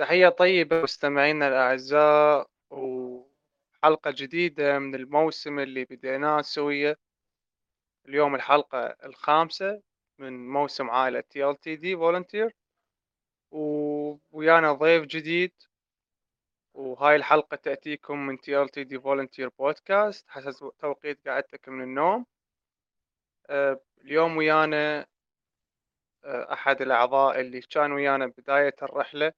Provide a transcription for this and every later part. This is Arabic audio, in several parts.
تحية طيبة مستمعينا الأعزاء وحلقة جديدة من الموسم اللي بديناه سوية اليوم الحلقة الخامسة من موسم عائلة TLTD Volunteer ويانا ضيف جديد وهاي الحلقة تأتيكم من TLTD Volunteer بودكاست حسب توقيت قعدتك من النوم. أه، اليوم ويانا أه، أحد الأعضاء اللي كان ويانا بداية الرحلة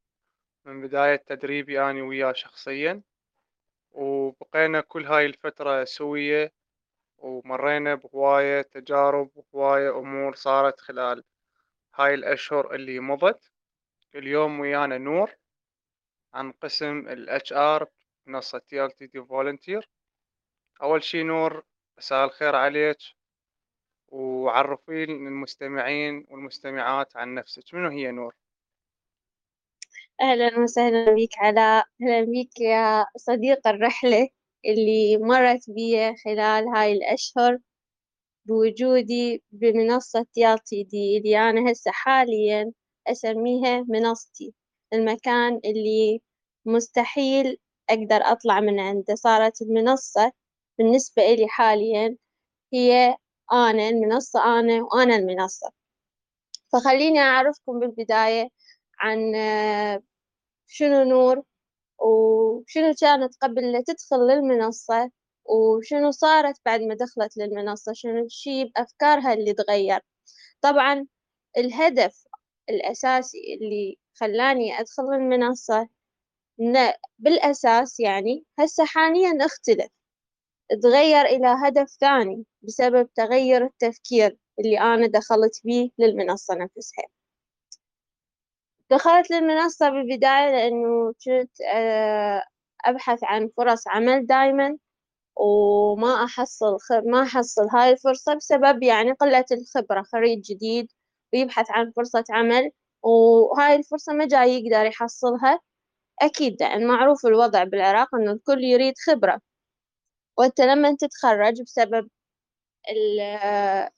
من بداية تدريبي أنا وياه شخصيا وبقينا كل هاي الفترة سوية ومرينا بهواية تجارب وهواية أمور صارت خلال هاي الأشهر اللي مضت. اليوم ويانا نور عن قسم ال HR منصة TLTD Volunteer. أول شي نور مساء الخير عليك وعرفين المستمعين والمستمعات عن نفسك. منو هي نور؟ أهلا وسهلا بك علاء أهلا بك يا صديق الرحلة اللي مرت بي خلال هاي الأشهر بوجودي بمنصة تي دي اللي أنا هسه حاليا أسميها منصتي المكان اللي مستحيل أقدر أطلع من عنده. صارت المنصة بالنسبة إلي حاليا هي أنا المنصة أنا وأنا المنصة فخليني أعرفكم بالبداية عن شنو نور وشنو كانت قبل تدخل للمنصة وشنو صارت بعد ما دخلت للمنصة؟ شنو الشي بأفكارها اللي تغير؟ طبعا الهدف الأساسي اللي خلاني أدخل المنصة بالأساس يعني هسه حاليا أختلف تغير إلى هدف ثاني بسبب تغير التفكير اللي أنا دخلت بيه للمنصة نفسها. دخلت للمنصة بالبداية لأنه كنت آه، أبحث عن فرص عمل دايما وما أحصل ما أحصل هاي الفرصة بسبب يعني قلة الخبرة خريج جديد ويبحث عن فرصة عمل وهاي الفرصة ما جاي يقدر يحصلها. أكيد لأن معروف الوضع بالعراق إنه الكل يريد خبرة وأنت لما تتخرج بسبب آه،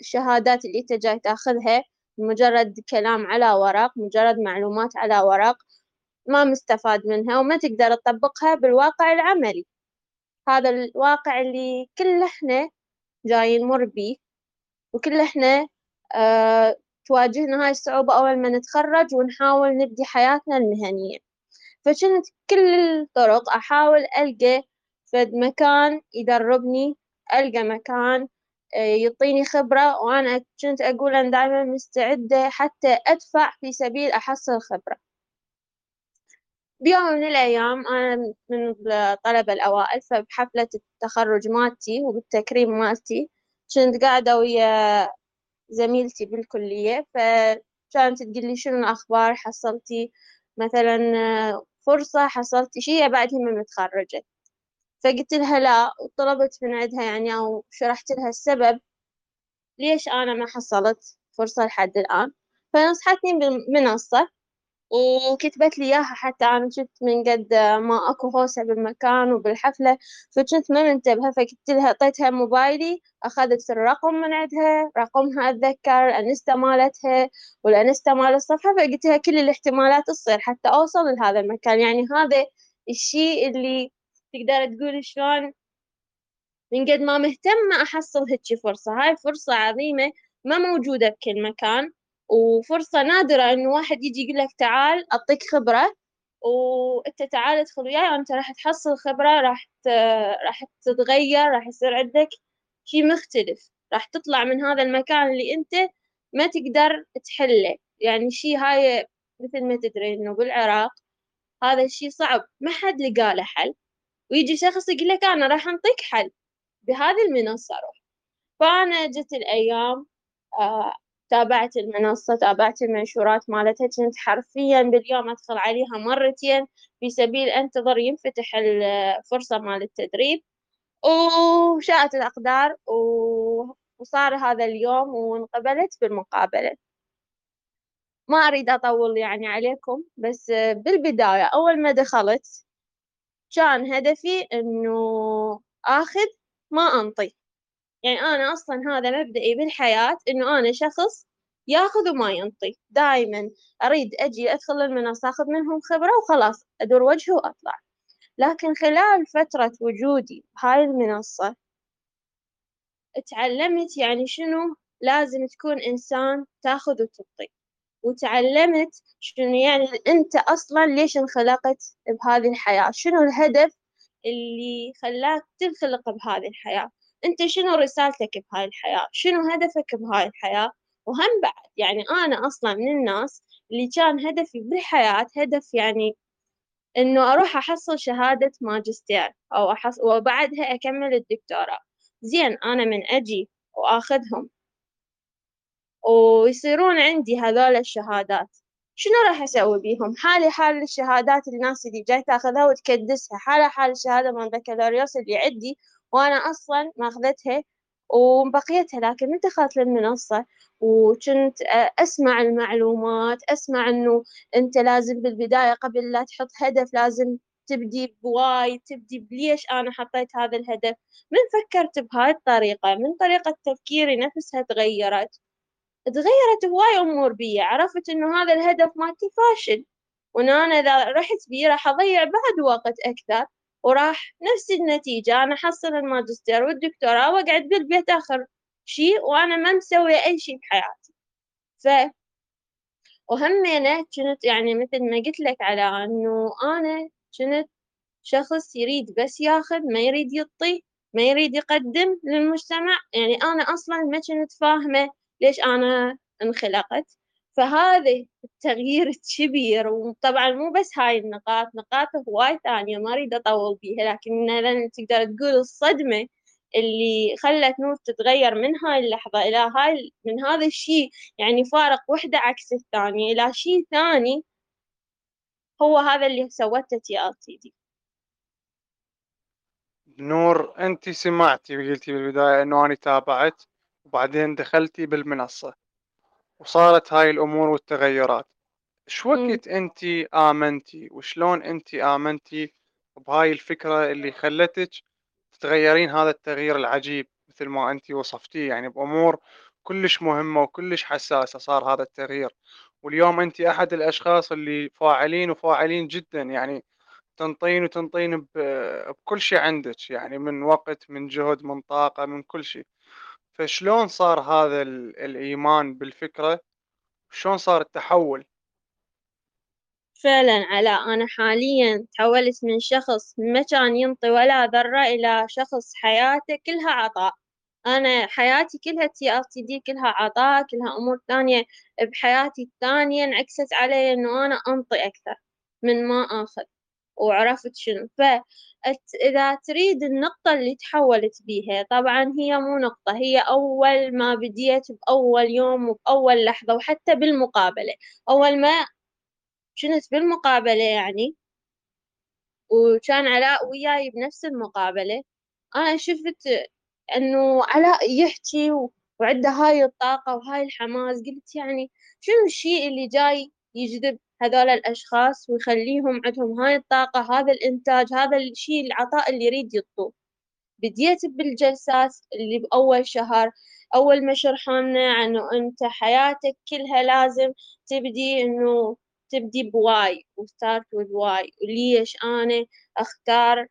الشهادات اللي أنت جاي تأخذها مجرد كلام على ورق مجرد معلومات على ورق ما مستفاد منها وما تقدر تطبقها بالواقع العملي. هذا الواقع اللي كل إحنا جاي نمر بيه وكل إحنا آه تواجهنا هاي الصعوبة أول ما نتخرج ونحاول نبدي حياتنا المهنية. فكنت كل الطرق أحاول ألقى فد مكان يدربني ألقى مكان يعطيني خبرة وأنا كنت أقول أنا دائما مستعدة حتى أدفع في سبيل أحصل خبرة. بيوم من الأيام أنا من الطلبة الأوائل فبحفلة التخرج مالتي وبالتكريم مالتي كنت قاعدة ويا زميلتي بالكلية فكانت تقول لي شنو الأخبار؟ حصلتي مثلا فرصة؟ حصلتي شي بعد ما متخرجة. فقلت لها لا وطلبت من عندها يعني أو شرحت لها السبب ليش أنا ما حصلت فرصة لحد الآن. فنصحتني بالمنصة وكتبت لي إياها حتى. أنا كنت من قد ما أكو هوسة بالمكان وبالحفلة فكنت ما منتبهة. فقلت لها أعطيتها موبايلي أخذت الرقم من عندها رقمها أتذكر الأنستا مالتها والأنستا مال الصفحة. فقلت لها كل الاحتمالات تصير حتى أوصل لهذا المكان. يعني هذا الشيء اللي تقدر تقول شلون من قد ما مهتمة أحصل هيجي فرصة. هاي فرصة عظيمة ما موجودة بكل مكان وفرصة نادرة إنه واحد يجي يقول لك تعال أعطيك خبرة وأنت تعال ادخل وياي وأنت راح تحصل خبرة راح راح تتغير راح يصير عندك شي مختلف. راح تطلع من هذا المكان اللي أنت ما تقدر تحله. يعني شي هاي مثل ما تدري إنه بالعراق هذا الشي صعب ما حد لقى له حل. ويجي شخص يقول لك أنا راح أنطيك حل بهذه المنصة روح. فأنا جت الأيام آه تابعت المنصة تابعت المنشورات مالتها كنت حرفيا باليوم أدخل عليها مرتين في سبيل أنتظر ينفتح الفرصة مال التدريب. وشاءت الأقدار وصار هذا اليوم وانقبلت بالمقابلة. ما أريد أطول يعني عليكم بس بالبداية أول ما دخلت كان هدفي إنه آخذ ما أنطي. يعني أنا أصلا هذا مبدئي بالحياة إنه أنا شخص ياخذ وما ينطي. دائما أريد أجي أدخل المنصة أخذ منهم خبرة وخلاص أدور وجهي وأطلع. لكن خلال فترة وجودي بهاي المنصة تعلمت يعني شنو لازم تكون إنسان تاخذ وتعطي وتعلمت شنو يعني أنت أصلا ليش انخلقت بهذه الحياة؟ شنو الهدف اللي خلاك تنخلق بهذه الحياة؟ أنت شنو رسالتك بهاي الحياة؟ شنو هدفك بهاي الحياة؟ وهم بعد يعني أنا أصلا من الناس اللي كان هدفي بالحياة هدف يعني إنه أروح أحصل شهادة ماجستير أو أحصل وبعدها أكمل الدكتوراه. زين أنا من أجي وآخذهم. ويصيرون عندي هذول الشهادات. شنو راح أسوي بيهم؟ حالي حال الشهادات الناس اللي جاي تاخذها وتكدسها. حالها حال الشهادة مال بكالوريوس اللي عندي وأنا أصلا ماخذتها وبقيتها لكن من دخلت للمنصة وكنت أسمع المعلومات أسمع إنه أنت لازم بالبداية قبل لا تحط هدف لازم تبدي ب why تبدي بليش أنا حطيت هذا الهدف؟ من فكرت بهاي الطريقة؟ من طريقة تفكيري نفسها تغيرت. تغيرت هواي أمور بي. عرفت إنه هذا الهدف مالتي فاشل. وإن أنا إذا رحت بيه راح أضيع بعد وقت أكثر وراح نفس النتيجة. أنا أحصل الماجستير والدكتوراه وأقعد بالبيت آخر شيء وأنا ما مسوية أي شيء بحياتي. ف وهمينة كنت يعني مثل ما قلت لك على إنه أنا كنت شخص يريد بس ياخذ ما يريد يعطي ما يريد يقدم للمجتمع. يعني أنا أصلا ما كنت فاهمة ليش أنا انخلقت؟ فهذا التغيير الكبير وطبعا مو بس هاي النقاط نقاط هواي ثانية ما أريد أطول بيها لكن تقدر تقول الصدمة اللي خلت نور تتغير من هاي اللحظة إلى هاي من هذا الشيء. يعني فارق وحدة عكس الثانية إلى شيء ثاني هو هذا اللي سوته TLTD. نور انت سمعتي قلتي بالبداية إنه أنا تابعت. وبعدين دخلتي بالمنصة وصارت هاي الأمور والتغيرات. شو وقت أنت آمنتي؟ وشلون أنت آمنتي بهاي الفكرة اللي خلتك تتغيرين هذا التغيير العجيب مثل ما أنت وصفتيه؟ يعني بأمور كلش مهمة وكلش حساسة صار هذا التغيير. واليوم أنت أحد الأشخاص اللي فاعلين وفاعلين جدا يعني تنطين وتنطين بكل شيء عندك يعني من وقت من جهد من طاقة من كل شيء. فشلون صار هذا الإيمان بالفكرة؟ شلون صار التحول؟ فعلا علاء أنا حاليا تحولت من شخص ما كان ينطي ولا ذرة إلى شخص حياته كلها عطاء. أنا حياتي كلها TRTD كلها عطاء كلها أمور ثانية بحياتي الثانية انعكست علي إنه أنا أنطي أكثر من ما آخذ. وعرفت شنو. فإذا تريد النقطة اللي تحولت بيها طبعا هي مو نقطة هي أول ما بديت بأول يوم وبأول لحظة وحتى بالمقابلة. أول ما كنت بالمقابلة يعني وكان علاء وياي بنفس المقابلة أنا شفت إنه علاء يحكي وعنده هاي الطاقة وهاي الحماس. قلت يعني شنو الشيء اللي جاي يجذب هذول الأشخاص ويخليهم عندهم هاي الطاقة هذا الإنتاج هذا الشيء العطاء اللي يريد يعطوه بديت بالجلسات اللي بأول شهر أول ما شرحنا عنه أنت حياتك كلها لازم تبدي إنه تبدي ب why و start with why وليش أنا أختار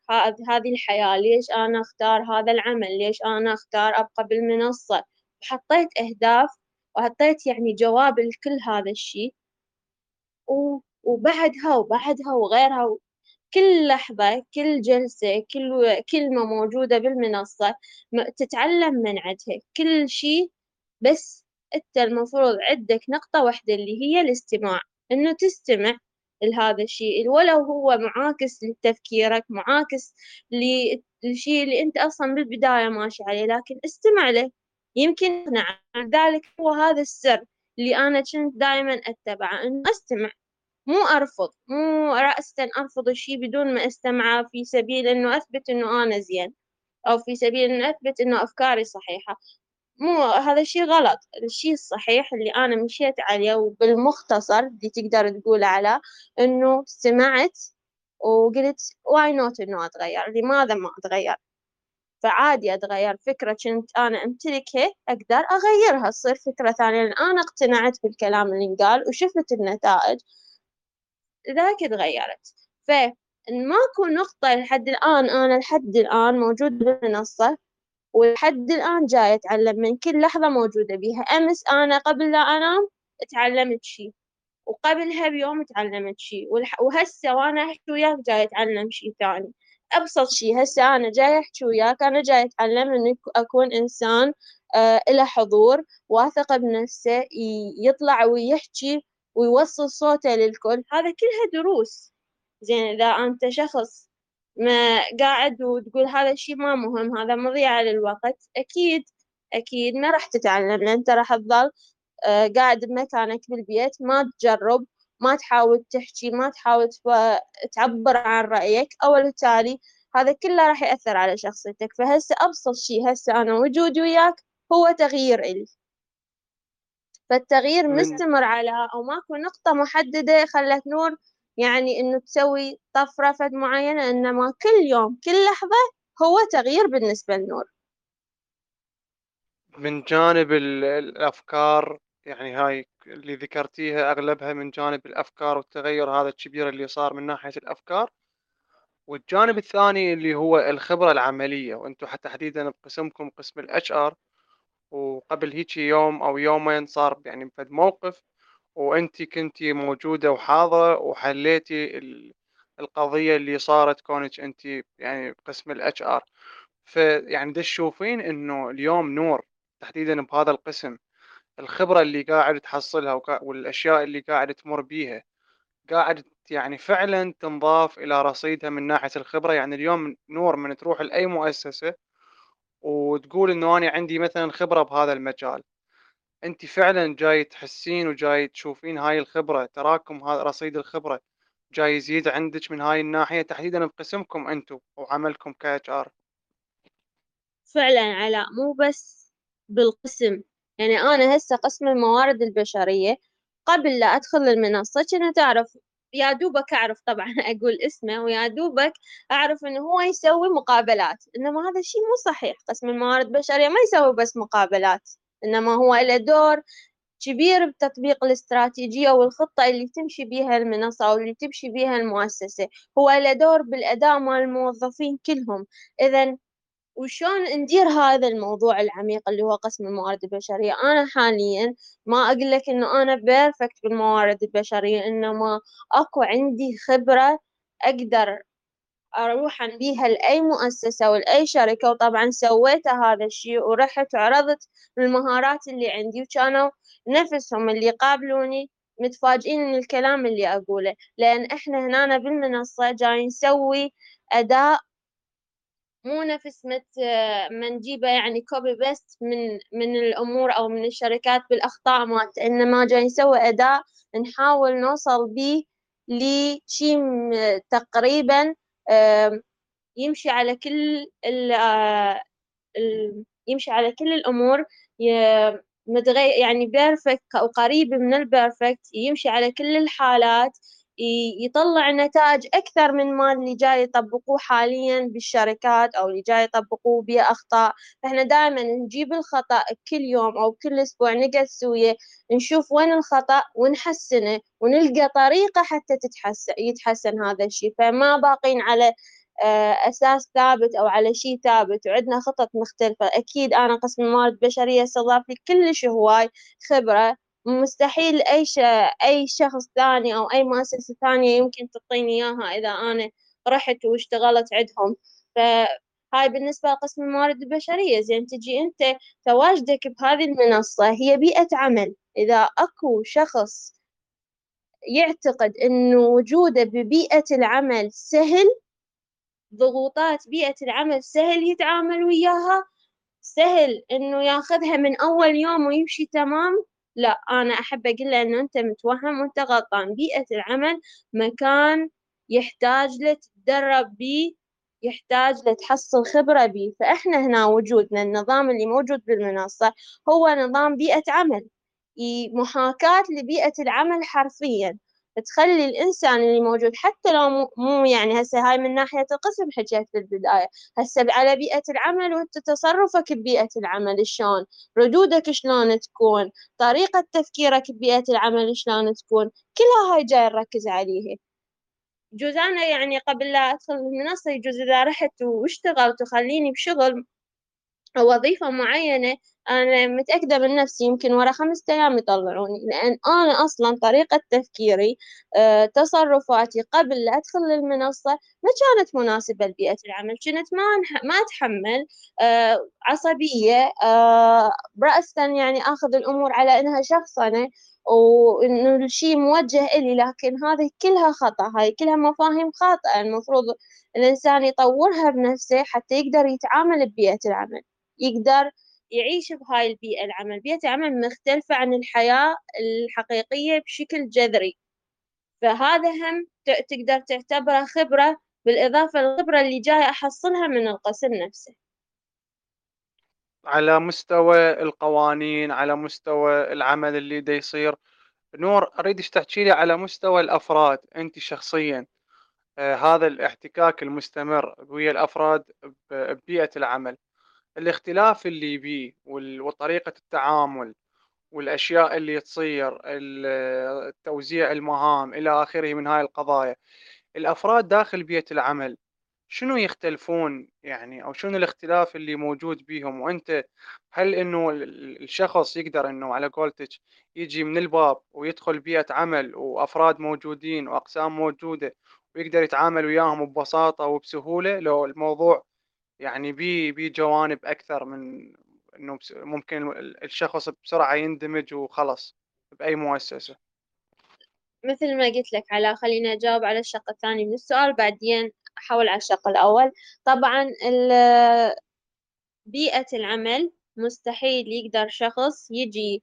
هذه الحياة؟ ليش أنا أختار هذا العمل؟ ليش أنا أختار أبقى بالمنصة؟ وحطيت أهداف وحطيت يعني جواب لكل هذا الشيء وبعدها وبعدها وغيرها كل لحظة كل جلسة كل كلمة موجودة بالمنصة تتعلم من عندها كل شيء بس أنت المفروض عندك نقطة واحدة اللي هي الاستماع إنه تستمع لهذا الشيء ولو هو معاكس لتفكيرك معاكس للشيء اللي أنت أصلا بالبداية ماشي عليه لكن استمع له. يمكن يقنع ذلك هو هذا السر. اللي أنا كنت دائما أتبعه إنه أستمع. مو أرفض مو رأسا أرفض الشيء بدون ما أستمعه في سبيل إنه أثبت إنه أنا زين أو في سبيل إنه أثبت إنه أفكاري صحيحة. مو هذا الشيء غلط. الشيء الصحيح اللي أنا مشيت عليه وبالمختصر اللي تقدر تقول على إنه سمعت وقلت why not إنه أتغير؟ لماذا ما أتغير؟ فعادي أتغير فكرة كنت أنا أمتلكها أقدر أغيرها تصير فكرة ثانية لأن أنا اقتنعت بالكلام اللي انقال وشفت النتائج. لذلك تغيرت. فماكو نقطة لحد الآن أنا لحد الآن موجود بالمنصة ولحد الآن جاي أتعلم من كل لحظة موجودة بيها. أمس أنا قبل لا أنام تعلمت شي وقبلها بيوم تعلمت شي وهسه وأنا أحكي وياك جاي أتعلم شي ثاني. أبسط شي هسه أنا جاي أحكي وياك. أنا جاي أتعلم إني أكون إنسان آه له حضور واثق بنفسه يطلع ويحكي ويوصل صوته للكل. هذا كلها دروس. زين إذا أنت شخص ما قاعد وتقول هذا الشيء ما مهم هذا مضيعة للوقت أكيد أكيد ما راح تتعلم. لأن أنت راح تظل آه، قاعد بمكانك بالبيت ما تجرب. ما تحاول تحكي ما تحاول تعبر عن رأيك. أو بالتالي هذا كله راح يأثر على شخصيتك. فهسه أبسط شيء هسه أنا وجودي وياك هو تغيير إلي. فالتغيير. مستمر على أو ماكو نقطة محددة خلت نور يعني إنه تسوي طفرة فد معينة إنما كل يوم كل لحظة هو تغيير بالنسبة لنور. من جانب الأفكار يعني هاي اللي ذكرتيها أغلبها من جانب الأفكار والتغير هذا الكبير اللي صار من ناحية الأفكار. والجانب الثاني اللي هو الخبرة العملية وأنتم حتى تحديدا بقسمكم قسم ال HR وقبل هيك يوم أو يومين صار يعني فد موقف وأنت كنتي موجودة وحاضرة وحليتي القضية اللي صارت كونك أنت يعني بقسم ال HR فيعني تشوفين إنه اليوم نور تحديدا بهذا القسم. الخبرة اللي قاعد تحصلها والأشياء اللي قاعد تمر بيها. قاعد يعني فعلا تنضاف إلى رصيدها من ناحية الخبرة. يعني اليوم نور من تروح لأي مؤسسة وتقول إنه أنا عندي مثلا خبرة بهذا المجال. أنت فعلا جاي تحسين وجاي تشوفين هاي الخبرة تراكم هذا رصيد الخبرة. جاي يزيد عندك من هاي الناحية تحديدا بقسمكم أنتم وعملكم ك HR فعلا علاء مو بس بالقسم. يعني أنا هسه قسم الموارد البشرية. قبل لا أدخل المنصة كنت أعرف يا دوبك أعرف طبعا أقول اسمه ويا دوبك أعرف إنه هو يسوي مقابلات. إنما هذا الشيء مو صحيح. قسم الموارد البشرية ما يسوي بس مقابلات. إنما هو له دور كبير بتطبيق الاستراتيجية والخطة اللي تمشي بيها المنصة أو اللي تمشي بيها المؤسسة. هو له دور بالأداء مال الموظفين كلهم. إذا وشون ندير هذا الموضوع العميق اللي هو قسم الموارد البشرية؟ أنا حاليا ما أقول لك إنه أنا بيرفكت بالموارد البشرية إنما أكو عندي خبرة أقدر أروح بيها لأي مؤسسة ولأي شركة وطبعا سويت هذا الشيء ورحت وعرضت المهارات اللي عندي وكانوا نفسهم اللي قابلوني متفاجئين من الكلام اللي أقوله. لأن إحنا هنا بالمنصة جاي نسوي أداء مو نفس مثل ما نجيبه يعني copy paste من من الأمور أو من الشركات بالأخطاء مالت إنما جاي نسوي أداء نحاول نوصل بيه لشي تقريبا يمشي على كل ال يمشي على كل الأمور متغير يعني perfect قريب من ال perfect يمشي على كل الحالات. يطلع نتائج أكثر من ما اللي جاي يطبقوه حاليا بالشركات أو اللي جاي يطبقوه بأخطاء فإحنا دائما نجيب الخطأ كل يوم أو كل أسبوع نقعد سوية نشوف وين الخطأ ونحسنه ونلقى طريقة حتى تتحسن يتحسن هذا الشيء. فما باقين على آه، أساس ثابت أو على شيء ثابت وعندنا خطط مختلفة. أكيد أنا قسم الموارد البشرية استضاف لي كلش هواي خبرة مستحيل أي. أي شخص ثاني أو أي مؤسسة ثانية يمكن تعطيني إياها إذا أنا رحت واشتغلت عندهم فهاي بالنسبة لقسم الموارد البشرية زين تجي أنت تواجدك بهذه المنصة هي بيئة عمل إذا أكو شخص يعتقد إنه وجوده ببيئة العمل سهل ضغوطات بيئة العمل سهل يتعامل وياها سهل إنه ياخذها من أول يوم ويمشي تمام لا أنا أحب أقول له إنه أنت متوهم وأنت غلطان. بيئة العمل مكان يحتاج له تتدرب بيه يحتاج لتحصل خبرة بيه. فإحنا هنا وجودنا النظام اللي موجود بالمنصة هو نظام بيئة عمل. محاكاة لبيئة العمل حرفيا. تخلي الإنسان اللي موجود حتى لو مو, يعني هسه هاي من ناحية القسم حكيت في البداية هسه على بيئة العمل وانت تصرفك ببيئة العمل شلون ردودك شلون تكون طريقة تفكيرك ببيئة العمل شلون تكون كلها هاي جاي نركز عليها يجوز أنا يعني قبل لا أدخل المنصة يجوز إذا رحت واشتغلت وخليني بشغل وظيفة معينة أنا متأكدة من نفسي يمكن ورا خمسة أيام يطلعوني لأن أنا أصلا طريقة تفكيري أه تصرفاتي قبل لا أدخل للمنصة ما كانت مناسبة لبيئة العمل. كنت ما ما أتحمل أه عصبية أه رأسا يعني أخذ الأمور على إنها شخصنة وإنه الشيء موجه إلي لكن هذه كلها خطأ هاي كلها مفاهيم خاطئة المفروض الإنسان يطورها بنفسه حتى يقدر يتعامل ببيئة العمل يقدر يعيش بهاي البيئة. العمل بيئة العمل مختلفة عن الحياة الحقيقية بشكل جذري. فهذا هم تقدر تعتبره خبرة بالإضافة للخبرة اللي جاي أحصلها من القسم نفسه. على مستوى القوانين على مستوى العمل اللي دا يصير. نور أريد تحكي لي على مستوى الأفراد أنت شخصيا؟ آه هذا الاحتكاك المستمر ويا الأفراد ببيئة العمل. الاختلاف اللي بيه وطريقة التعامل والأشياء اللي تصير توزيع المهام إلى آخره من هاي القضايا. الأفراد داخل بيئة العمل شنو يختلفون يعني أو شنو الاختلاف اللي موجود بيهم؟ وأنت هل إنه الشخص يقدر إنه على قولتك يجي من الباب ويدخل بيئة عمل وأفراد موجودين وأقسام موجودة ويقدر يتعامل وياهم ببساطة وبسهولة؟ لو الموضوع يعني بي بي جوانب أكثر من إنه ممكن الشخص بسرعة يندمج وخلص بأي مؤسسة. مثل ما قلت لك على خلينا أجاوب على الشق الثاني من السؤال بعدين احول على الشق الأول. طبعا بيئة العمل مستحيل يقدر شخص يجي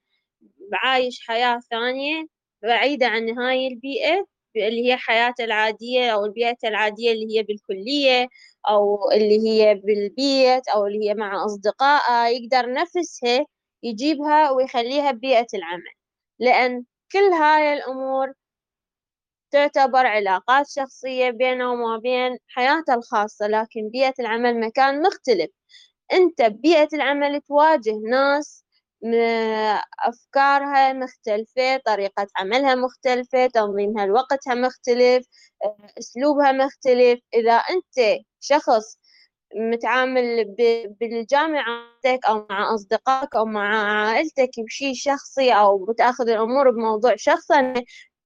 عايش حياة ثانية بعيدة عن هاي البيئة اللي هي حياته العادية أو البيئة العادية اللي هي بالكلية أو اللي هي بالبيت أو اللي هي مع أصدقائه يقدر نفسها يجيبها ويخليها ببيئة العمل. لأن كل هاي الأمور تعتبر علاقات شخصية بينه وما بين حياته الخاصة لكن بيئة العمل مكان مختلف. أنت ببيئة العمل تواجه ناس أفكارها مختلفة طريقة عملها مختلفة تنظيمها لوقتها مختلف أسلوبها مختلف. إذا أنت شخص متعامل بالجامعة أو مع أصدقائك أو مع عائلتك بشي شخصي أو بتأخذ الأمور بموضوع شخصي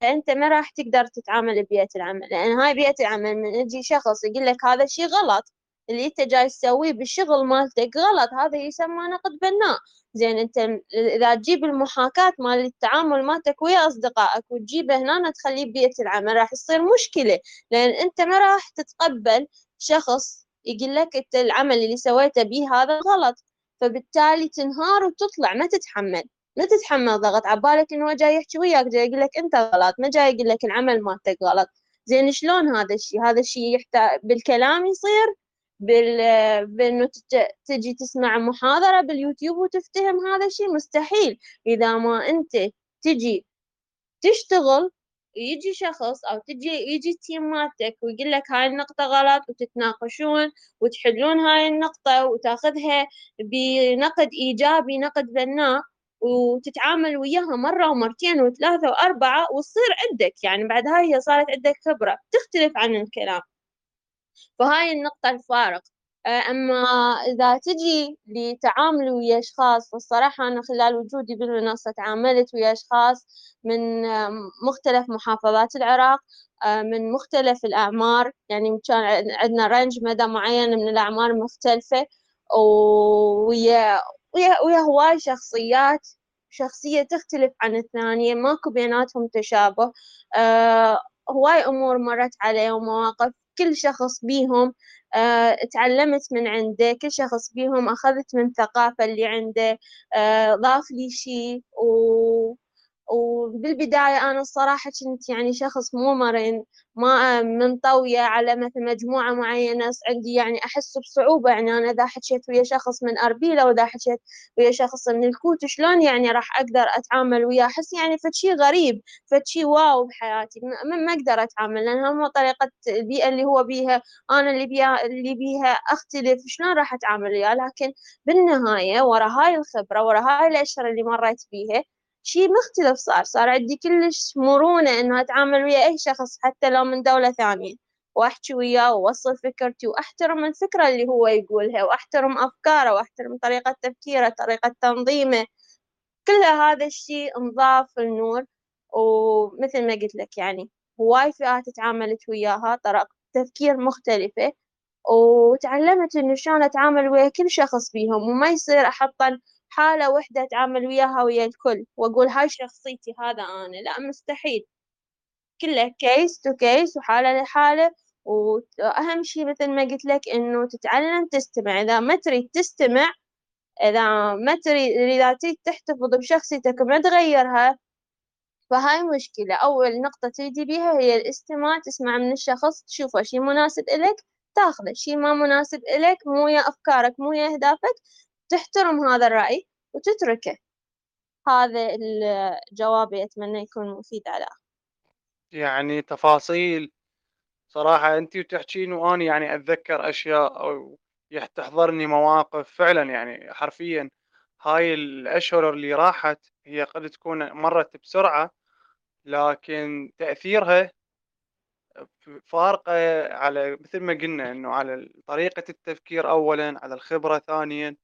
فأنت ما راح تقدر تتعامل ببيئة العمل. لأن هاي بيئة العمل من يجي شخص يقول لك هذا الشي غلط. اللي أنت جاي تسويه بالشغل مالتك غلط هذا يسمى نقد بناء. زين انت إذا تجيب المحاكاة مال التعامل مالتك ويا أصدقائك وتجيبه هنا تخليه ببيئة العمل راح تصير مشكلة. لأن أنت ما راح تتقبل شخص يقول لك أنت العمل اللي سويته به هذا غلط. فبالتالي تنهار وتطلع ما تتحمل. ما تتحمل ضغط. عبالك إنه جاي يحكي وياك جاي يقول لك أنت غلط ما جاي يقول لك العمل مالتك غلط. زين شلون هذا الشيء هذا الشيء يحتاج بالكلام يصير بال... بأنه تجي تسمع محاضرة باليوتيوب وتفتهم هذا الشيء مستحيل. إذا ما أنت تجي تشتغل يجي شخص أو تجي يجي التيم مالتك ويقول لك هاي النقطة غلط وتتناقشون وتحلون هاي النقطة وتأخذها بنقد إيجابي نقد بناء وتتعامل وياها مرة ومرتين وثلاثة وأربعة وتصير عندك. يعني بعد هاي هي صارت عندك خبرة. تختلف عن الكلام. فهاي النقطة الفارق. آه، أما إذا تجي لتعامل ويا أشخاص فالصراحة أنا خلال وجودي بالمنصة تعاملت ويا أشخاص من مختلف محافظات العراق آه، من مختلف الأعمار. يعني كان عندنا range مدى معين من الأعمار مختلفة ويا ويا ويا هواي شخصيات شخصية تختلف عن الثانية. ماكو بيناتهم تشابه. آه هواي أمور مرت علي ومواقف كل شخص بيهم آه، تعلمت من عنده كل شخص بيهم أخذت من الثقافة اللي عنده آه، ضاف لي شيء و... وبالبداية أنا الصراحة كنت يعني شخص مو مرن ما منطوية على مثل مجموعة معينة عندي يعني أحس بصعوبة يعني أنا إذا حكيت ويا شخص من أربيلة وإذا حكيت ويا شخص من الكوت شلون يعني راح أقدر أتعامل وياه؟ أحس يعني فد شي غريب فد شي واو بحياتي ما, أقدر أتعامل لأن هم طريقة البيئة اللي هو بيها أنا اللي بيها اللي بيها أختلف شلون راح أتعامل وياه؟ لكن بالنهاية ورا هاي الخبرة ورا هاي الأشهر اللي مريت بيها شي مختلف صار صار عندي كلش مرونة إنه أتعامل ويا أي شخص حتى لو من دولة ثانية. وأحكي وياه وأوصل فكرتي وأحترم الفكرة اللي هو يقولها وأحترم أفكاره وأحترم طريقة تفكيره طريقة تنظيمه. كل هذا الشيء انضاف النور. ومثل ما قلت لك يعني هواي فئات تعاملت وياها طرق تفكير مختلفة. وتعلمت إنه شلون أتعامل ويا كل شخص بيهم وما يصير أحط حالة وحدة أتعامل وياها ويا الكل وأقول هاي شخصيتي هذا أنا. لا مستحيل. كله case to case وحالة لحالة. وأهم شي مثل ما قلت لك إنه تتعلم تستمع. إذا ما تريد تستمع إذا ما تريد إذا تريد تحتفظ بشخصيتك وما تغيرها. فهاي مشكلة. أول نقطة تبدي بيها هي الاستماع تسمع من الشخص تشوفه شي مناسب إلك تاخذه. شي ما مناسب إلك مو يا أفكارك مو يا أهدافك تحترم هذا الرأي وتتركه. هذا الجواب أتمنى يكون مفيد على يعني تفاصيل صراحة أنت وتحكين وأنا يعني أتذكر أشياء أو تحضرني مواقف فعلا يعني حرفيا هاي الأشهر اللي راحت هي قد تكون مرت بسرعة لكن تأثيرها فارقة على مثل ما قلنا إنه على طريقة التفكير أولا على الخبرة ثانيا.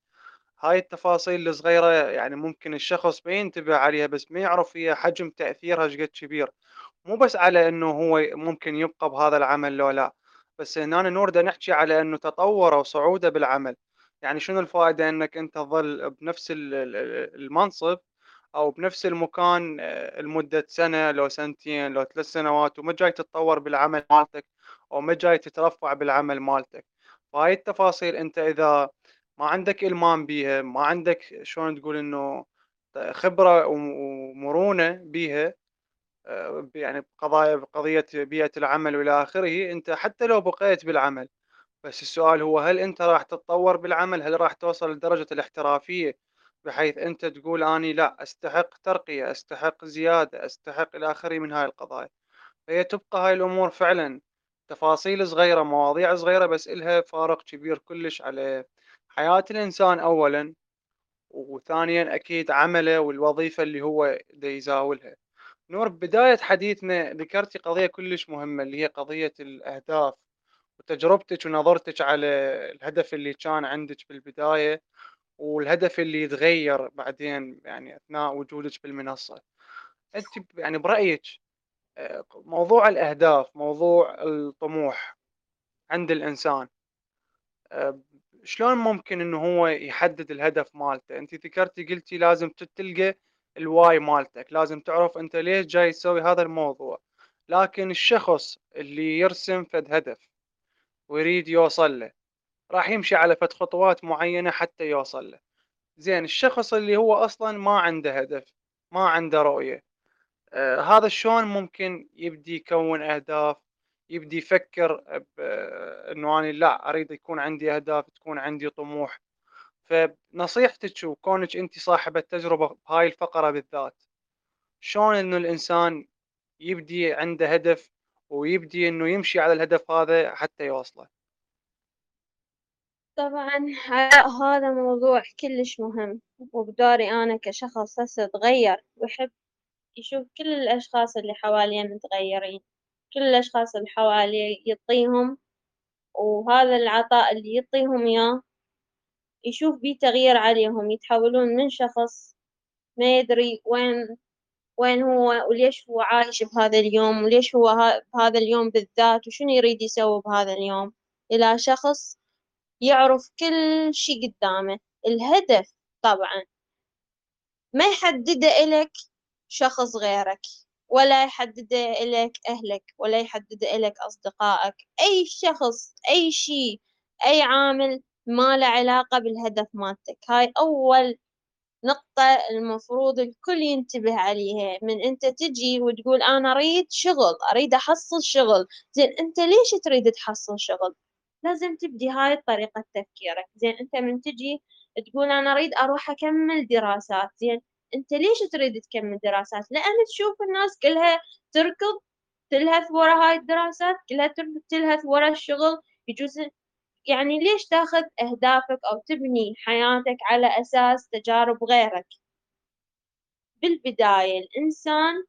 هاي التفاصيل الصغيرة يعني ممكن الشخص ما ينتبه عليها بس ما يعرف هي حجم تأثيرها إيش قد كبير. مو بس على إنه هو ممكن يبقى بهذا العمل لو لا بس هنا نورد نحكي على إنه تطوره وصعوده بالعمل. يعني شنو الفائدة إنك أنت تظل بنفس المنصب أو بنفس المكان آه، لمدة سنة لو سنتين لو ثلاث سنوات وما جاي تتطور بالعمل مالتك أو ما جاي تترفع بالعمل مالتك. فهاي التفاصيل أنت إذا ما عندك إلمام بيها ما عندك شلون تقول إنه خبرة ومرونة بيها آه، يعني بقضايا بقضية بيئة العمل وإلى آخره أنت حتى لو بقيت بالعمل. بس السؤال هو هل أنت راح تتطور بالعمل؟ هل راح توصل لدرجة الاحترافية؟ بحيث أنت تقول أني لا أستحق ترقية أستحق زيادة أستحق إلى آخره من هاي القضايا. فهي تبقى هاي الأمور فعلا. تفاصيل صغيرة مواضيع صغيرة بس إلها فارق كبير كلش على حياة الإنسان أولا وثانيا أكيد عمله والوظيفة اللي هو دا يزاولها. نور بداية حديثنا ذكرتي قضية كلش مهمة اللي هي قضية الأهداف وتجربتك ونظرتك على الهدف اللي كان عندك بالبداية والهدف اللي يتغير بعدين يعني أثناء وجودك بالمنصة. أنت يعني برأيك آه، موضوع الأهداف موضوع الطموح عند الإنسان آه، شلون ممكن إنه هو يحدد الهدف مالته؟ أنت ذكرتي قلتي لازم تلقى الواي مالتك لازم تعرف أنت ليش جاي تسوي هذا الموضوع. لكن الشخص اللي يرسم فد هدف ويريد يوصل له راح يمشي على فد خطوات معينة حتى يوصل له. زين الشخص اللي هو أصلا ما عنده هدف ما عنده رؤية آه هذا شلون ممكن يبدي يكون أهداف؟ يبدي يفكر انه أنا لا اريد يكون عندي اهداف تكون عندي طموح. فنصيحتك وكونك انت صاحبة تجربة بهاي الفقرة بالذات. شلون انه الانسان يبدي عنده هدف ويبدي انه يمشي على الهدف هذا حتى يوصله؟ طبعا هذا موضوع كلش مهم وبدوري أنا كشخص هسه تغير ويحب يشوف كل الأشخاص اللي حواليه متغيرين. كل الأشخاص اللي حواليه يعطيهم وهذا العطاء اللي يعطيهم إياه يشوف بيه تغيير عليهم. يتحولون من شخص ما يدري وين وين هو وليش هو عايش بهذا اليوم وليش هو بهذا اليوم بالذات وشنو يريد يسوي بهذا اليوم. إلى شخص يعرف كل شي قدامه. الهدف طبعا ما يحدده إلك شخص غيرك. ولا يحدده إلك أهلك ولا يحدده إلك أصدقائك. أي شخص أي شيء أي عامل ما له علاقة بالهدف مالتك. هاي أول نقطة المفروض الكل ينتبه عليها. من أنت تجي وتقول أنا أريد شغل أريد أحصل شغل. زين أنت ليش تريد تحصل شغل؟ لازم تبدي هاي طريقة تفكيرك. زين أنت من تجي تقول أنا أريد أروح أكمل دراسات. زين أنت ليش تريد تكمل دراسات؟ لأن تشوف الناس كلها تركض تلهث ورا هاي الدراسات كلها تلهث ورا الشغل يجوز يعني ليش تاخذ أهدافك أو تبني حياتك على أساس تجارب غيرك؟ بالبداية الإنسان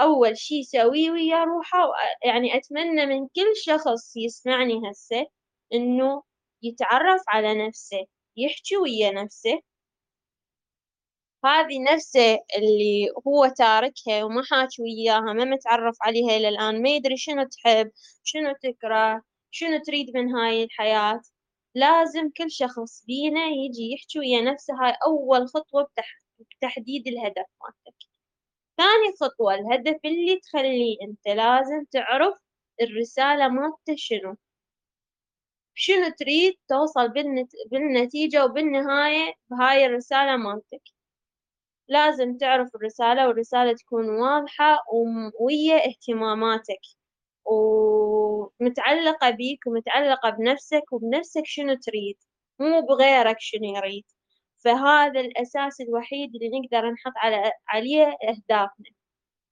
أول شي يسويه ويا روحه يعني أتمنى من كل شخص يسمعني هسه إنه يتعرف على نفسه يحكي ويا نفسه هذي نفسه اللي هو تاركها وما حاكي وياها ما متعرف عليها إلى الآن ما يدري شنو تحب شنو تكره شنو تريد من هاي الحياة. لازم كل شخص بينا يجي يحكي ويا نفسه هاي أول خطوة بتحديد الهدف مالتك. ثاني خطوة الهدف اللي تخليه أنت لازم تعرف الرسالة مالته شنو. شنو تريد توصل بالنت... بالنتيجة وبالنهاية بهاي الرسالة مالتك. لازم تعرف الرسالة والرسالة تكون واضحة ويا اهتماماتك ومتعلقة بيك ومتعلقة بنفسك وبنفسك شنو تريد مو بغيرك شنو يريد. فهذا الأساس الوحيد اللي نقدر نحط على عليه أهدافنا.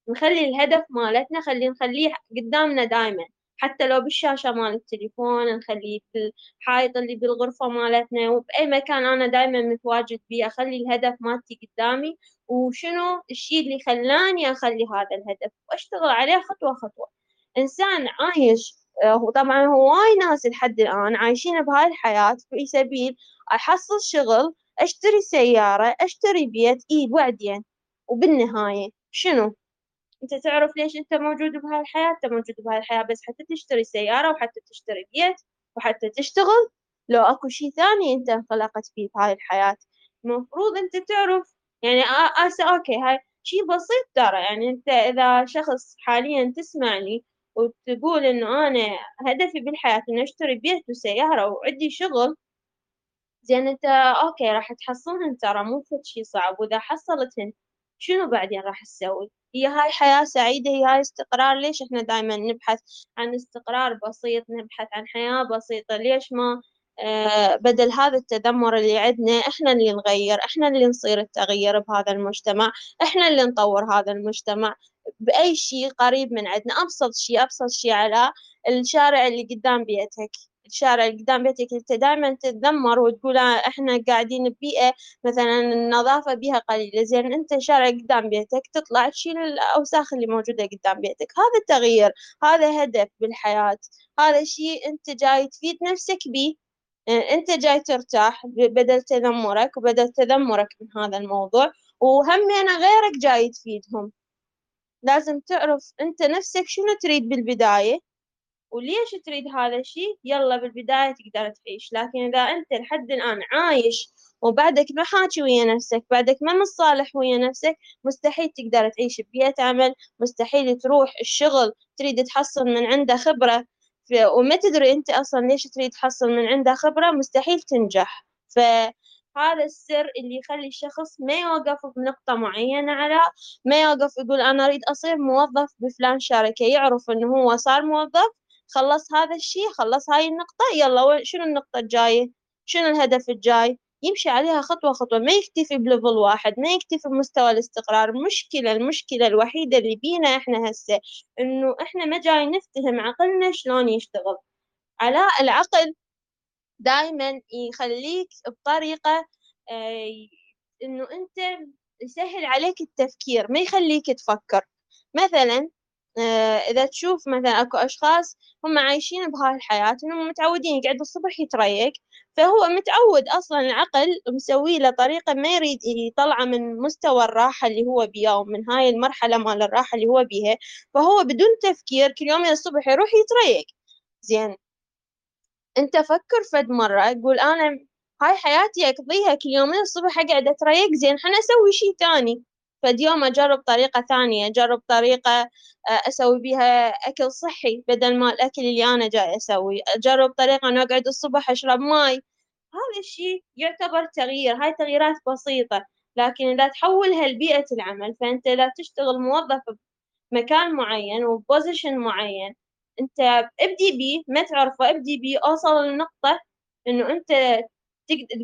نخلي الهدف مالتنا خلي نخليه قدامنا دايما. حتى لو بالشاشة مال التليفون نخليه بالحائط اللي بالغرفة مالتنا. وبأي مكان أنا دايما متواجد بيه أخلي الهدف مالتي قدامي. وشنو الشي اللي خلاني أخلي هذا الهدف؟ وأشتغل عليه خطوة خطوة. إنسان عايش آه، وطبعا هواي ناس لحد الآن عايشين بهاي الحياة في سبيل أحصل شغل أشتري سيارة أشتري بيت إي بعدين. وبالنهاية شنو؟ أنت تعرف ليش أنت موجود بهاي الحياة أنت موجود بهاي الحياة بس حتى تشتري سيارة وحتى تشتري بيت وحتى تشتغل لو أكو شي ثاني أنت انخلقت فيه بهاي الحياة. المفروض أنت تعرف يعني هسه okay هاي شي بسيط ترى يعني أنت إذا شخص حاليا تسمعني وتقول إنه أنا هدفي بالحياة إني أشتري بيت وسيارة وعندي شغل زين أنت okay راح تحصلهن ترى مو فد شي صعب. وإذا حصلتهن شنو بعدين راح تسوي؟ هي هاي حياة سعيدة هي هاي استقرار. ليش إحنا دايما نبحث عن استقرار بسيط نبحث عن حياة بسيطة؟ ليش ما آه بدل هذا التذمر اللي عندنا إحنا اللي نغير إحنا اللي نصير التغيير بهذا المجتمع إحنا اللي نطور هذا المجتمع. بأي شيء قريب من عندنا أبسط شيء أبسط شيء على الشارع اللي قدام بيتك. الشارع اللي قدام بيتك أنت دائما تتذمر وتقول إحنا قاعدين ببيئة مثلا النظافة بيها قليلة. زين أنت الشارع قدام بيتك تطلع تشيل الأوساخ اللي موجودة قدام بيتك. هذا التغيير هذا هدف بالحياة. هذا شيء أنت جاي تفيد نفسك بيه. أنت جاي ترتاح بدل تذمرك وبدل تذمرك من هذا الموضوع. وهمنا غيرك جاي تفيدهم. لازم تعرف أنت نفسك شنو تريد بالبداية. وليش تريد هذا الشيء؟ يلا بالبداية تقدر تعيش لكن إذا أنت لحد الآن عايش وبعدك ما حاكي ويا نفسك بعدك ما مصالح ويا نفسك مستحيل تقدر تعيش ببيئة عمل مستحيل تروح الشغل تريد تحصل من عنده خبرة وما تدري أنت أصلا ليش تريد تحصل من عنده خبرة مستحيل تنجح. فهذا السر اللي يخلي الشخص ما يوقف بنقطة معينة على ما يوقف يقول أنا أريد أصير موظف بفلان شركة يعرف إنه هو صار موظف خلص هذا الشيء خلص هاي النقطة يلا شنو النقطة الجاية؟ شنو الهدف الجاي؟ يمشي عليها خطوة خطوة ما يكتفي ب level واحد ما يكتفي بمستوى الاستقرار. المشكلة المشكلة الوحيدة اللي بينا إحنا هسه إنه إحنا ما جاي نفتهم عقلنا شلون يشتغل. علاء العقل دايما يخليك بطريقة آه إنه أنت يسهل عليك التفكير ما يخليك تفكر. مثلا إذا تشوف مثلا أكو أشخاص هم عايشين بهاي الحياة إنهم متعودين يقعد الصبح يتريق فهو متعود أصلا العقل مسوي له طريقة ما يريد يطلعه من مستوى الراحة اللي هو بيها ومن هاي المرحلة مال الراحة اللي هو بيها فهو بدون تفكير كل يوم الصبح يروح يتريق. زين. أنت فكر فد مرة قول أنا هاي حياتي أقضيها كل يومين الصبح أقعد أتريق زين حنا أسوي شي تاني. فد يوم أجرب طريقة ثانية أجرب طريقة آه، أسوي بيها أكل صحي بدل ما الأكل اللي أنا جاي أسوي أجرب طريقة أنه أقعد الصبح أشرب ماي. هذا الشيء يعتبر تغيير هاي تغييرات بسيطة لكن إذا تحولها لبيئة العمل فأنت إذا تشتغل موظف بمكان معين وبوزيشن معين أنت أبدي بيه ما تعرفه أبدي بيه أوصل لنقطة إنه أنت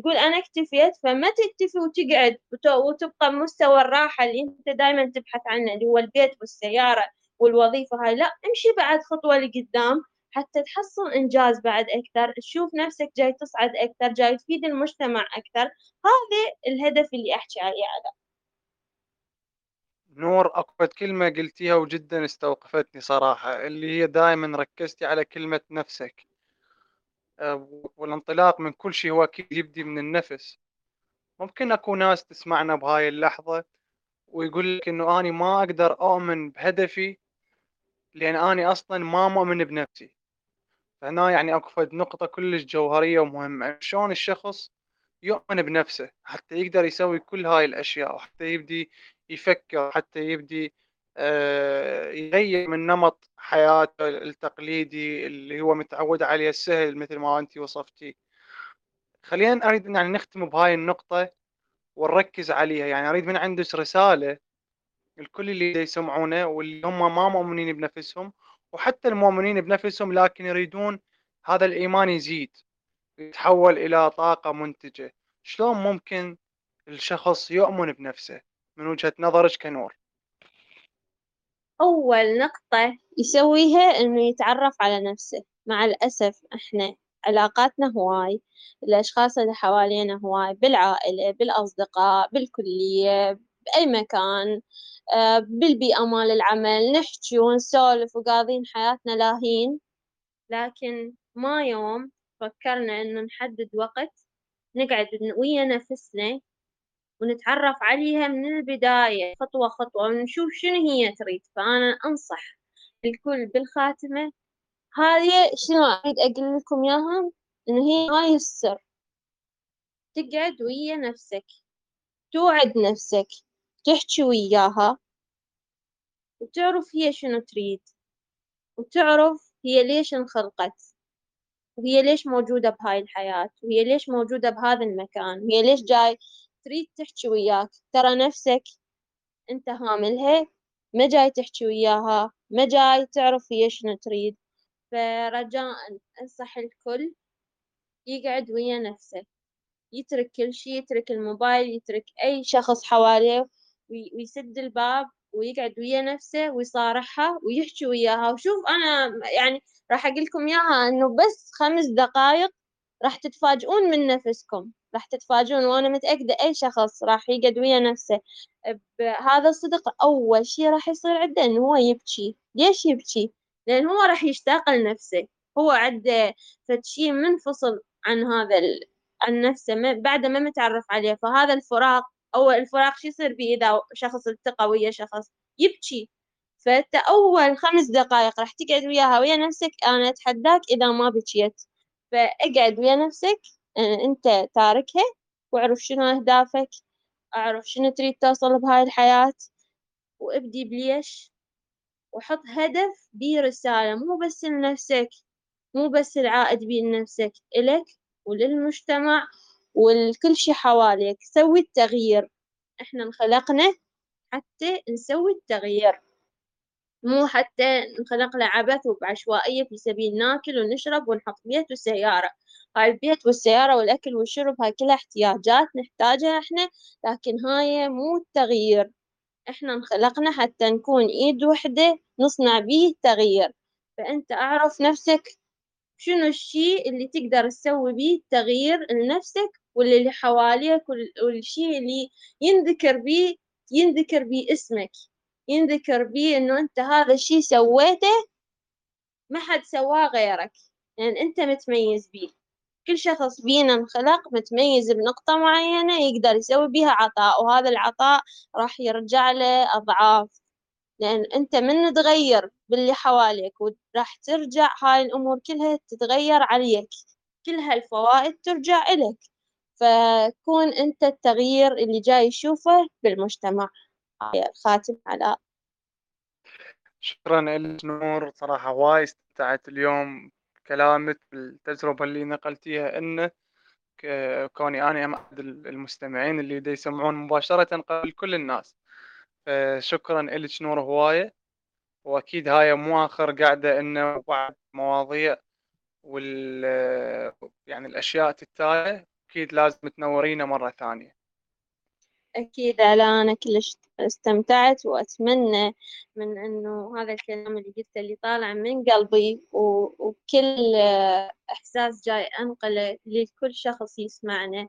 تقول أنا اكتفيت فما تكتفي وتقعد وتبقى بمستوى الراحة اللي أنت دائما تبحث عنه اللي هو البيت والسيارة والوظيفة هاي. لا امشي بعد خطوة لقدام حتى تحصل إنجاز بعد أكثر. تشوف نفسك جاي تصعد أكثر جاي تفيد المجتمع أكثر. هذا الهدف اللي أحكي عليه أنا. نور أكبر كلمة قلتيها وجدا استوقفتني صراحة اللي هي دائما ركزتي على كلمة نفسك. والانطلاق من كل شيء هو أكيد يبدي من النفس. ممكن أكو ناس تسمعنا بهاي اللحظة ويقول لك إنه أنا ما أقدر أؤمن بهدفي لأن أنا أصلا ما مؤمن بنفسي. فهنا يعني أكو نقطة كلش جوهرية ومهمة. شلون الشخص يؤمن بنفسه؟ حتى يقدر يسوي كل هاي الأشياء وحتى يبدي يفكر حتى يبدي آه، يغير من نمط حياته التقليدي اللي هو متعود عليه السهل مثل ما أنت وصفتي. خلينا أريد يعني نختم بهاي النقطة ونركز عليها. يعني أريد من عندك رسالة الكل اللي يسمعونه واللي هم ما مؤمنين بنفسهم وحتى المؤمنين بنفسهم لكن يريدون هذا الإيمان يزيد يتحول إلى طاقة منتجة. شلون ممكن الشخص يؤمن بنفسه من وجهة نظرك كنور؟ أول نقطة يسويها إنه يتعرف على نفسه. مع الأسف إحنا علاقاتنا هواي الأشخاص اللي حوالينا هواي بالعائلة بالأصدقاء بالكلية بأي مكان آه، بالبيئة مال العمل نحكي ونسولف وقاضين حياتنا لاهين. لكن ما يوم فكرنا إنه نحدد وقت نقعد ويا نفسنا ونتعرف عليها من البداية خطوة خطوة ونشوف شنو هي تريد. فأنا أنصح الكل بالخاتمة هذه. شنو أريد أقول لكم إياها؟ إن هي هاي السر. تقعد ويا نفسك. توعد نفسك. تحكي وياها. وتعرف هي شنو تريد. وتعرف هي ليش انخلقت. وهي ليش موجودة بهاي الحياة. وهي ليش موجودة بهذا المكان. وهي ليش جاي تريد تحكي وياك. ترى نفسك أنت هاملها ما جاي تحكي وياها ما جاي تعرف هي شنو تريد. فرجاء أنصح الكل يقعد ويا نفسه. يترك كل شي يترك الموبايل يترك أي شخص حواليه ويسد الباب ويقعد ويا نفسه ويصارحها ويحكي وياها. وشوف أنا يعني راح أقول لكم إياها إنه بس خمس دقايق راح تتفاجئون من نفسكم. راح تتفاجئون وأنا متأكدة أي شخص راح يقعد ويا نفسه. بهذا الصدق أول شي راح يصير عنده إنه هو يبكي. ليش يبكي؟ لأن هو راح يشتاق لنفسه. هو عنده فشي منفصل عن هذا ال... عن نفسه ما بعد ما متعرف عليه. فهذا الفراق أو الفراق شو يصير بيه؟ إذا شخص التقى ويا شخص يبكي. فأنت أول خمس دقايق راح تقعد وياها ويا نفسك. أنا أتحداك إذا ما بكيت. فأقعد ويا نفسك. أنت تاركها وأعرف شنو أهدافك أعرف شنو تريد توصل بهاي الحياة وأبدي بليش وحط هدف بيه رسالة مو بس لنفسك مو بس العائد بيه لنفسك إلك وللمجتمع ولكل شي حواليك. سوي التغيير. إحنا انخلقنا حتى نسوي التغيير. مو حتى نخلق لعبث وبعشوائية في سبيل ناكل ونشرب ونحط بيت وسيارة. البيت والسيارة والأكل والشرب هاي كلها احتياجات نحتاجها إحنا لكن هاي مو التغيير إحنا انخلقنا حتى نكون إيد وحدة نصنع بيه التغيير فأنت أعرف نفسك شنو الشيء اللي تقدر تسوي بيه تغيير لنفسك واللي حواليك والشيء اللي ينذكر بيه ينذكر بيه اسمك. ينذكر بيه إنه أنت هذا الشيء سويته ما حد سواه غيرك. لأن يعني أنت متميز بيه. كل شخص بينا انخلق متميز بنقطة معينة يقدر يسوي بيها عطاء وهذا العطاء راح يرجع له أضعاف. لأن أنت من تغير باللي حواليك وراح ترجع هاي الأمور كلها تتغير عليك. كل هالفوائد ترجع إلك. فكون أنت التغيير اللي جاي يشوفه بالمجتمع. الخاتم علاء شكرا لك نور صراحة وايد استمتعت اليوم. كلامك بالتجربة اللي نقلتيها إنه كوني أنا أحد المستمعين اللي دا يسمعون مباشرة قبل كل الناس. فشكرا إلك نور هواية. وأكيد هاي مو آخر قاعدة إنه بعد مواضيع وال يعني الأشياء تتالي أكيد لازم تنورينا مرة ثانية. أكيد على أنا كلش استمتعت وأتمنى من إنه هذا الكلام اللي قلته اللي طالع من قلبي وكل إحساس جاي أنقله لكل شخص يسمعنا.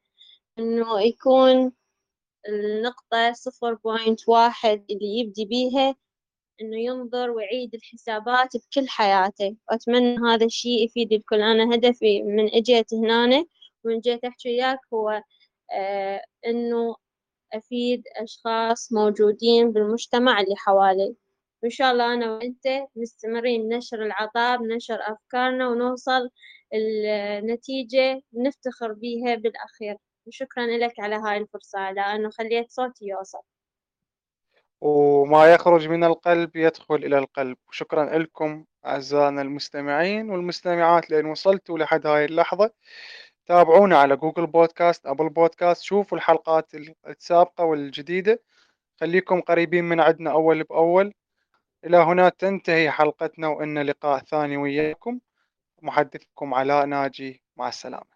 إنه يكون النقطة صفر بوينت واحد اللي يبدي بيها إنه ينظر ويعيد الحسابات بكل حياته. وأتمنى هذا الشيء يفيد الكل. أنا هدفي من إجيت هنا ومن جيت أحكي وياك هو آه إنه أفيد أشخاص موجودين بالمجتمع اللي حوالي. وإن شاء الله أنا وأنت مستمرين نشر العطاء بنشر أفكارنا ونوصل النتيجة نفتخر بيها بالأخير. وشكرا لك على هاي الفرصة لأنه خليت صوتي يوصل. وما يخرج من القلب يدخل إلى القلب. وشكرا لكم أعزائنا المستمعين والمستمعات لأن وصلتوا لحد هاي اللحظة. تابعونا على جوجل بودكاست أبل بودكاست شوفوا الحلقات السابقة والجديدة. خليكم قريبين من عندنا أول بأول. إلى هنا تنتهي حلقتنا وإن لقاء ثاني وياكم. محدثكم علاء ناجي مع السلامة.